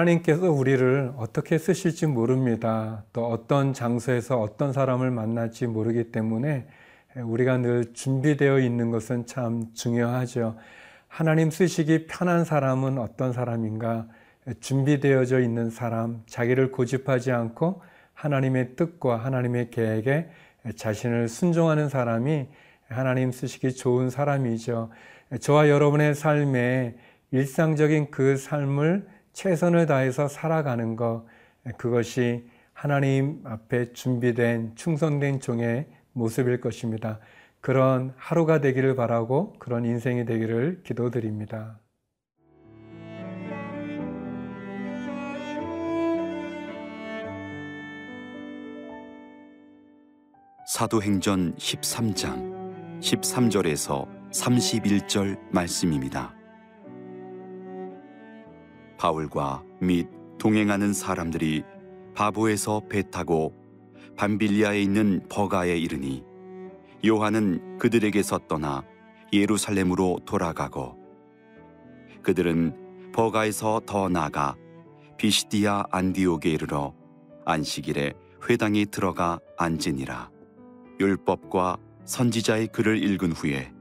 하나님께서 우리를 어떻게 쓰실지 모릅니다. 또 어떤 장소에서 어떤 사람을 만날지 모르기 때문에 우리가 늘 준비되어 있는 것은 참 중요하죠. 하나님 쓰시기 편한 사람은 어떤 사람인가? 준비되어져 있는 사람, 자기를 고집하지 않고 하나님의 뜻과 하나님의 계획에 자신을 순종하는 사람이 하나님 쓰시기 좋은 사람이죠. 저와 여러분의 삶에 일상적인 그 삶을 최선을 다해서 살아가는 것, 그것이 하나님 앞에 준비된 충성된 종의 모습일 것입니다. 그런 하루가 되기를 바라고 그런 인생이 되기를 기도드립니다. 사도행전 13장 13절에서 31절 말씀입니다. 바울과 및 동행하는 사람들이 바보에서 배 타고 밤빌리아에 있는 버가에 이르니 요한은 그들에게서 떠나 예루살렘으로 돌아가고 그들은 버가에서 더 나아가 비시디아 안디옥에 이르러 안식일에 회당에 들어가 앉으니라. 율법과 선지자의 글을 읽은 후에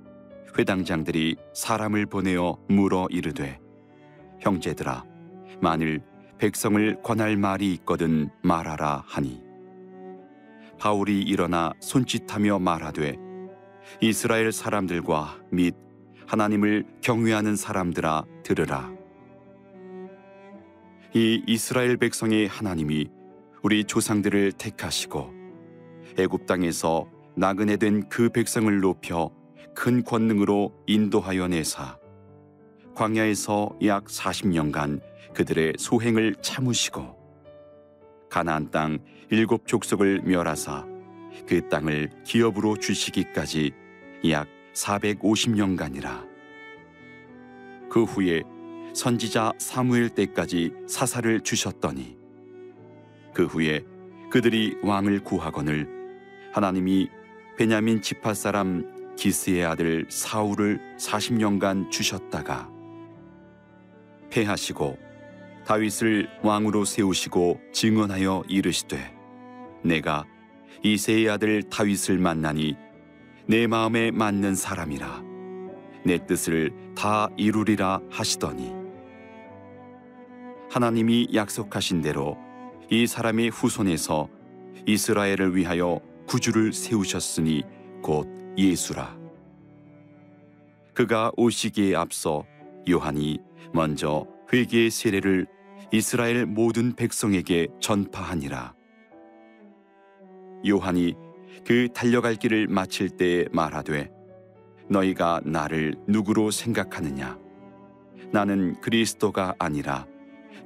회당장들이 사람을 보내어 물어 이르되 형제들아 만일 백성을 권할 말이 있거든 말하라 하니. 바울이 일어나 손짓하며 말하되 이스라엘 사람들과 및 하나님을 경외하는 사람들아 들으라. 이 이스라엘 백성의 하나님이 우리 조상들을 택하시고 애굽 땅에서 나그네 된 그 백성을 높여 큰 권능으로 인도하여 내사. 광야에서 약 40년간 그들의 소행을 참으시고 가나안 땅 일곱 족속을 멸하사 그 땅을 기업으로 주시기까지 약 450년간이라. 그 후에 선지자 사무엘 때까지 사사를 주셨더니 그 후에 그들이 왕을 구하거늘 하나님이 베냐민 지파 사람 기스의 아들 사울을 40년간 주셨다가 패하시고 다윗을 왕으로 세우시고 증언하여 이르시되 내가 이세의 아들 다윗을 만나니 내 마음에 맞는 사람이라. 내 뜻을 다 이루리라 하시더니. 하나님이 약속하신 대로 이 사람의 후손에서 이스라엘을 위하여 구주를 세우셨으니 곧 예수라. 그가 오시기에 앞서 요한이 먼저 회개의 세례를 이스라엘 모든 백성에게 전파하니라. 요한이 그 달려갈 길을 마칠 때에 말하되 너희가 나를 누구로 생각하느냐 나는 그리스도가 아니라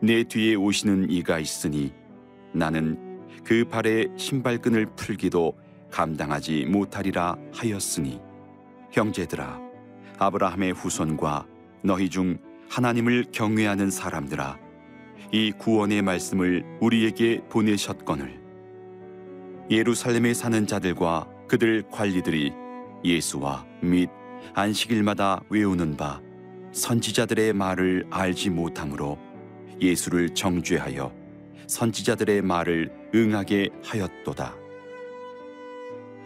내 뒤에 오시는 이가 있으니 나는 그 발에 신발끈을 풀기도 감당하지 못하리라 하였으니 형제들아 아브라함의 후손과 너희 중 하나님을 경외하는 사람들아 이 구원의 말씀을 우리에게 보내셨거늘 예루살렘에 사는 자들과 그들 관리들이 예수와 및 안식일마다 외우는 바 선지자들의 말을 알지 못하므로 예수를 정죄하여 선지자들의 말을 응하게 하였도다.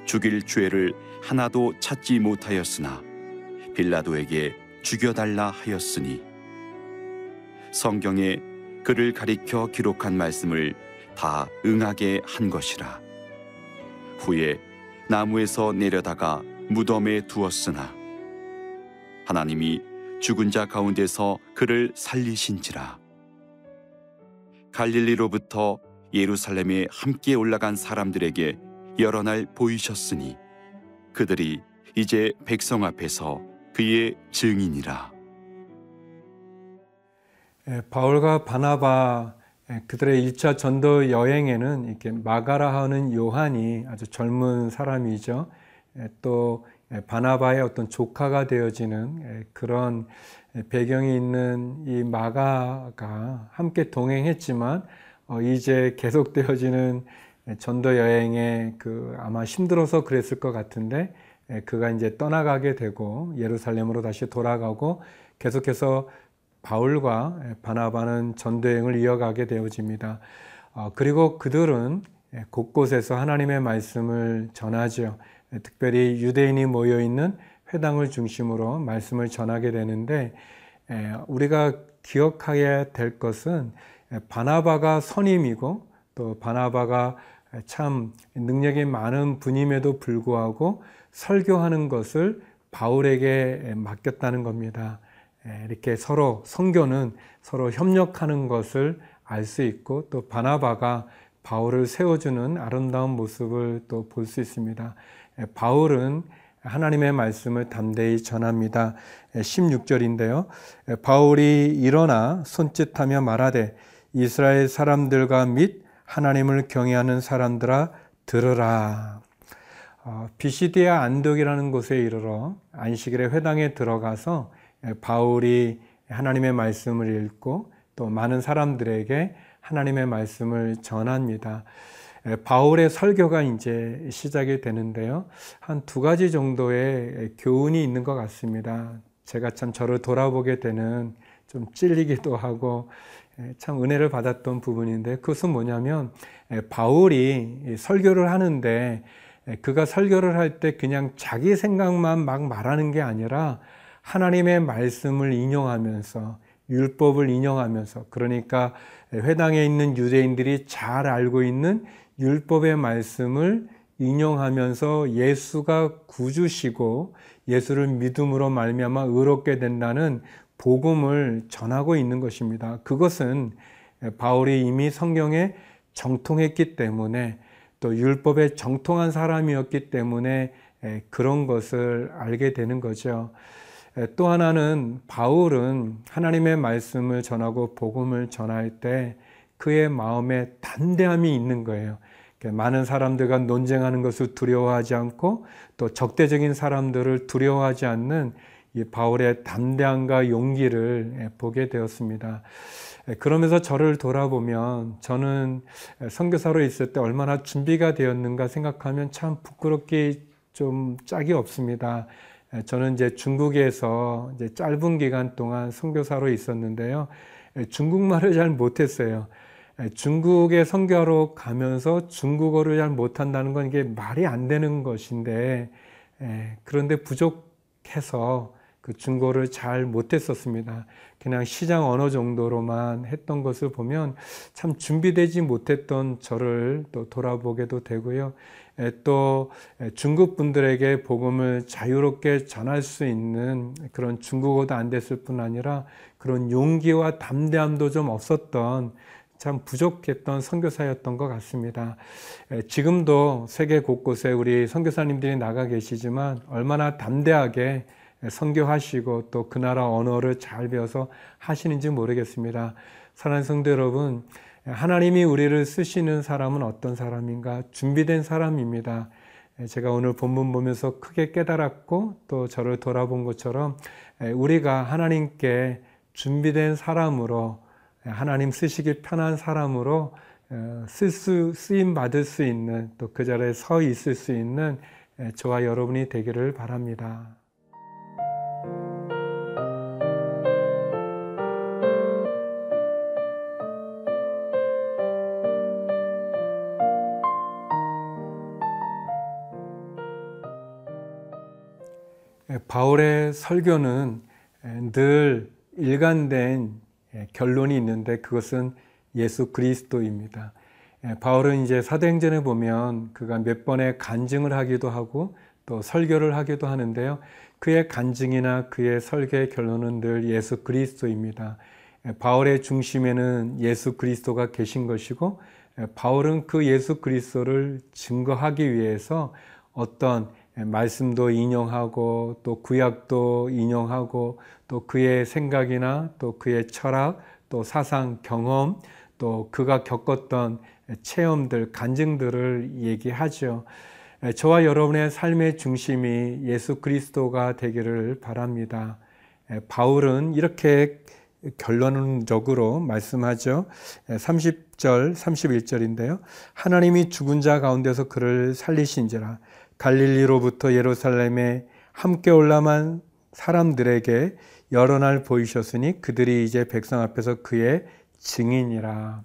죽일 죄를 하나도 찾지 못하였으나 빌라도에게 죽여달라 하였으니 성경에 그를 가리켜 기록한 말씀을 다 응하게 한 것이라. 후에 나무에서 내려다가 무덤에 두었으나 하나님이 죽은 자 가운데서 그를 살리신지라. 갈릴리로부터 예루살렘에 함께 올라간 사람들에게 여러 날 보이셨으니 그들이 이제 백성 앞에서 그의 증인이라. 예, 바울과 바나바 예, 그들의 1차 전도 여행에는 이렇게 마가라 하는 요한이 아주 젊은 사람이죠. 예, 또 바나바의 어떤 조카가 되어지는 그런 배경이 있는 이 마가가 함께 동행했지만 어, 이제 계속되어지는 전도 여행에 그 아마 힘들어서 그랬을 것 같은데 그가 이제 떠나가게 되고 예루살렘으로 다시 돌아가고 계속해서 바울과 바나바는 전도행을 이어가게 되어집니다. 어, 그리고 그들은 곳곳에서 하나님의 말씀을 전하죠. 특별히 유대인이 모여 있는 회당을 중심으로 말씀을 전하게 되는데 우리가 기억해야 될 것은 바나바가 선임이고 또 바나바가 참 능력이 많은 분임에도 불구하고 설교하는 것을 바울에게 맡겼다는 겁니다. 이렇게 서로 성교는 서로 협력하는 것을 알 수 있고 또 바나바가 바울을 세워주는 아름다운 모습을 또 볼 수 있습니다. 바울은 하나님의 말씀을 담대히 전합니다. 16절인데요. 바울이 일어나 손짓하며 말하되 이스라엘 사람들과 및 하나님을 경외하는 사람들아 들으라. 어, 비시디아 안독이라는 곳에 이르러 안식일에 회당에 들어가서 바울이 하나님의 말씀을 읽고 또 많은 사람들에게 하나님의 말씀을 전합니다. 바울의 설교가 이제 시작이 되는데요. 한 두 가지 정도의 교훈이 있는 것 같습니다. 제가 참 저를 돌아보게 되는 좀 찔리기도 하고 참 은혜를 받았던 부분인데 그것은 뭐냐면 바울이 설교를 하는데 그가 설교를 할 때 그냥 자기 생각만 막 말하는 게 아니라 하나님의 말씀을 인용하면서 율법을 인용하면서 그러니까 회당에 있는 유대인들이 잘 알고 있는 율법의 말씀을 인용하면서 예수가 구주시고 예수를 믿음으로 말미암아 의롭게 된다는 복음을 전하고 있는 것입니다. 그것은 바울이 이미 성경에 정통했기 때문에 또 율법에 정통한 사람이었기 때문에 그런 것을 알게 되는 거죠. 또 하나는 바울은 하나님의 말씀을 전하고 복음을 전할 때 그의 마음에 담대함이 있는 거예요. 많은 사람들과 논쟁하는 것을 두려워하지 않고 또 적대적인 사람들을 두려워하지 않는 이 바울의 담대함과 용기를 보게 되었습니다. 그러면서 저를 돌아보면 저는 선교사로 있을 때 얼마나 준비가 되었는가 생각하면 참 부끄럽게 좀 짝이 없습니다. 저는 이제 중국에서 이제 짧은 기간 동안 선교사로 있었는데요. 중국말을 잘 못했어요. 중국에 선교하러 가면서 중국어를 잘 못한다는 건 이게 말이 안 되는 것인데 그런데 부족해서 그 중고를 잘 못했었습니다. 그냥 시장 언어 정도로만 했던 것을 보면 참 준비되지 못했던 저를 또 돌아보게도 되고요. 또 중국 분들에게 복음을 자유롭게 전할 수 있는 그런 중국어도 안 됐을 뿐 아니라 그런 용기와 담대함도 좀 없었던 참 부족했던 선교사였던 것 같습니다. 지금도 세계 곳곳에 우리 선교사님들이 나가 계시지만 얼마나 담대하게 선교하시고 또 그 나라 언어를 잘 배워서 하시는지 모르겠습니다. 사랑하는 성도 여러분, 하나님이 우리를 쓰시는 사람은 어떤 사람인가? 준비된 사람입니다. 제가 오늘 본문 보면서 크게 깨달았고 또 저를 돌아본 것처럼 우리가 하나님께 준비된 사람으로 하나님 쓰시기 편한 사람으로 어, 쓸수 쓰임 받을 수 있는 또 그 자리에 서 있을 수 있는 저와 여러분이 되기를 바랍니다. 바울의 설교는 늘 일관된 결론이 있는데 그것은 예수 그리스도입니다. 바울은 이제 사도행전에 보면 그가 몇 번의 간증을 하기도 하고 또 설교를 하기도 하는데요. 그의 간증이나 그의 설교의 결론은 늘 예수 그리스도입니다. 바울의 중심에는 예수 그리스도가 계신 것이고 바울은 그 예수 그리스도를 증거하기 위해서 어떤 말씀도 인용하고 또 구약도 인용하고 또 그의 생각이나 또 그의 철학 또 사상 경험 또 그가 겪었던 체험들 간증들을 얘기하죠. 저와 여러분의 삶의 중심이 예수 그리스도가 되기를 바랍니다. 바울은 이렇게 결론적으로 말씀하죠. 30절, 31절인데요. 하나님이 죽은 자 가운데서 그를 살리신지라 갈릴리로부터 예루살렘에 함께 올라만 사람들에게 여러 날 보이셨으니 그들이 이제 백성 앞에서 그의 증인이라.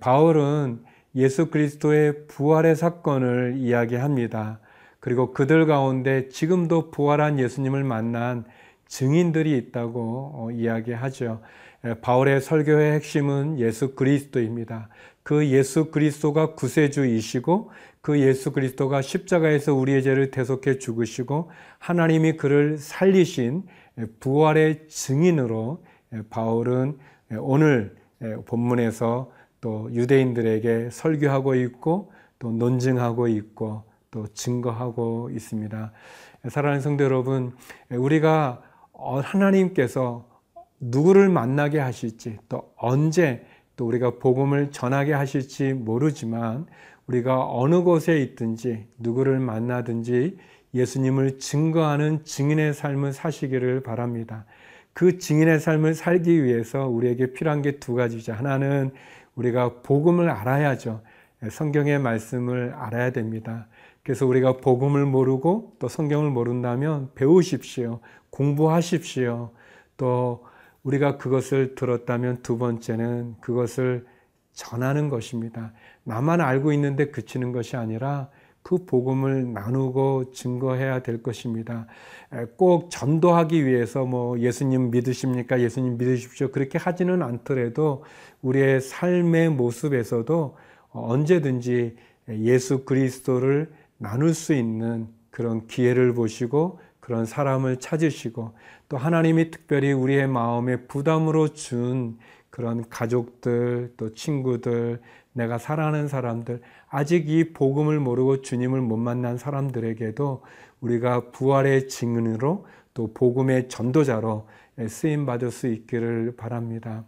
바울은 예수 그리스도의 부활의 사건을 이야기합니다. 그리고 그들 가운데 지금도 부활한 예수님을 만난 증인들이 있다고 어, 이야기하죠. 바울의 설교의 핵심은 예수 그리스도입니다. 그 예수 그리스도가 구세주이시고 그 예수 그리스도가 십자가에서 우리의 죄를 대속해 죽으시고 하나님이 그를 살리신 부활의 증인으로 바울은 오늘 본문에서 또 유대인들에게 설교하고 있고 또 논증하고 있고 또 증거하고 있습니다. 사랑하는 성도 여러분, 우리가 하나님께서 누구를 만나게 하실지 또 언제 또 우리가 복음을 전하게 하실지 모르지만 우리가 어느 곳에 있든지 누구를 만나든지 예수님을 증거하는 증인의 삶을 사시기를 바랍니다. 그 증인의 삶을 살기 위해서 우리에게 필요한 게 두 가지죠. 하나는 우리가 복음을 알아야죠. 성경의 말씀을 알아야 됩니다. 그래서 우리가 복음을 모르고 또 성경을 모른다면 배우십시오. 공부하십시오. 또 우리가 그것을 들었다면 두 번째는 그것을 전하는 것입니다. 나만 알고 있는데 그치는 것이 아니라 그 복음을 나누고 증거해야 될 것입니다. 꼭 전도하기 위해서 뭐 예수님 믿으십니까? 예수님 믿으십시오. 그렇게 하지는 않더라도 우리의 삶의 모습에서도 언제든지 예수 그리스도를 나눌 수 있는 그런 기회를 보시고 그런 사람을 찾으시고 또 하나님이 특별히 우리의 마음에 부담으로 준 그런 가족들 또 친구들 내가 사랑하는 사람들 아직 이 복음을 모르고 주님을 못 만난 사람들에게도 우리가 부활의 증인으로 또 복음의 전도자로 쓰임 받을 수 있기를 바랍니다.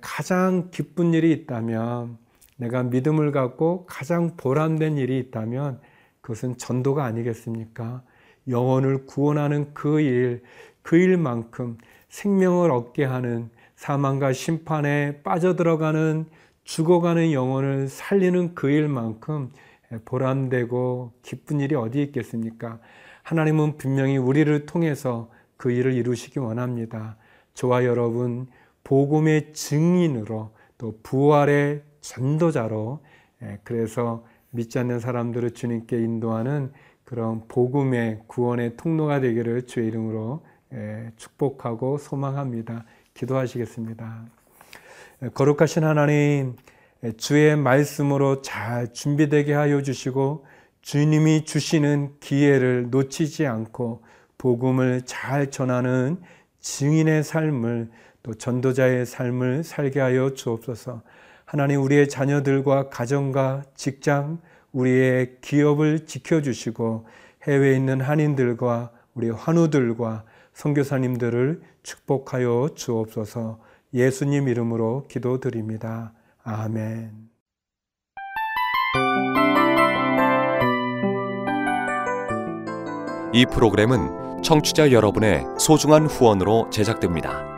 가장 기쁜 일이 있다면 내가 믿음을 갖고 가장 보람된 일이 있다면 그것은 전도가 아니겠습니까? 영혼을 구원하는 그 일, 그 일만큼 생명을 얻게 하는 사망과 심판에 빠져들어가는 죽어가는 영혼을 살리는 그 일만큼 보람되고 기쁜 일이 어디 있겠습니까? 하나님은 분명히 우리를 통해서 그 일을 이루시기 원합니다. 저와 여러분, 복음의 증인으로 또 부활의 전도자로 그래서 믿지 않는 사람들을 주님께 인도하는 그런 복음의 구원의 통로가 되기를 주의 이름으로 축복하고 소망합니다. 기도하시겠습니다. 거룩하신 하나님, 주의 말씀으로 잘 준비되게 하여 주시고 주님이 주시는 기회를 놓치지 않고 복음을 잘 전하는 증인의 삶을 또 전도자의 삶을 살게 하여 주옵소서. 하나님 우리의 자녀들과 가정과 직장, 우리의 기업을 지켜주시고 해외에 있는 한인들과 우리 환우들과 선교사님들을 축복하여 주옵소서. 예수님 이름으로 기도드립니다. 아멘. 이 프로그램은 청취자 여러분의 소중한 후원으로 제작됩니다.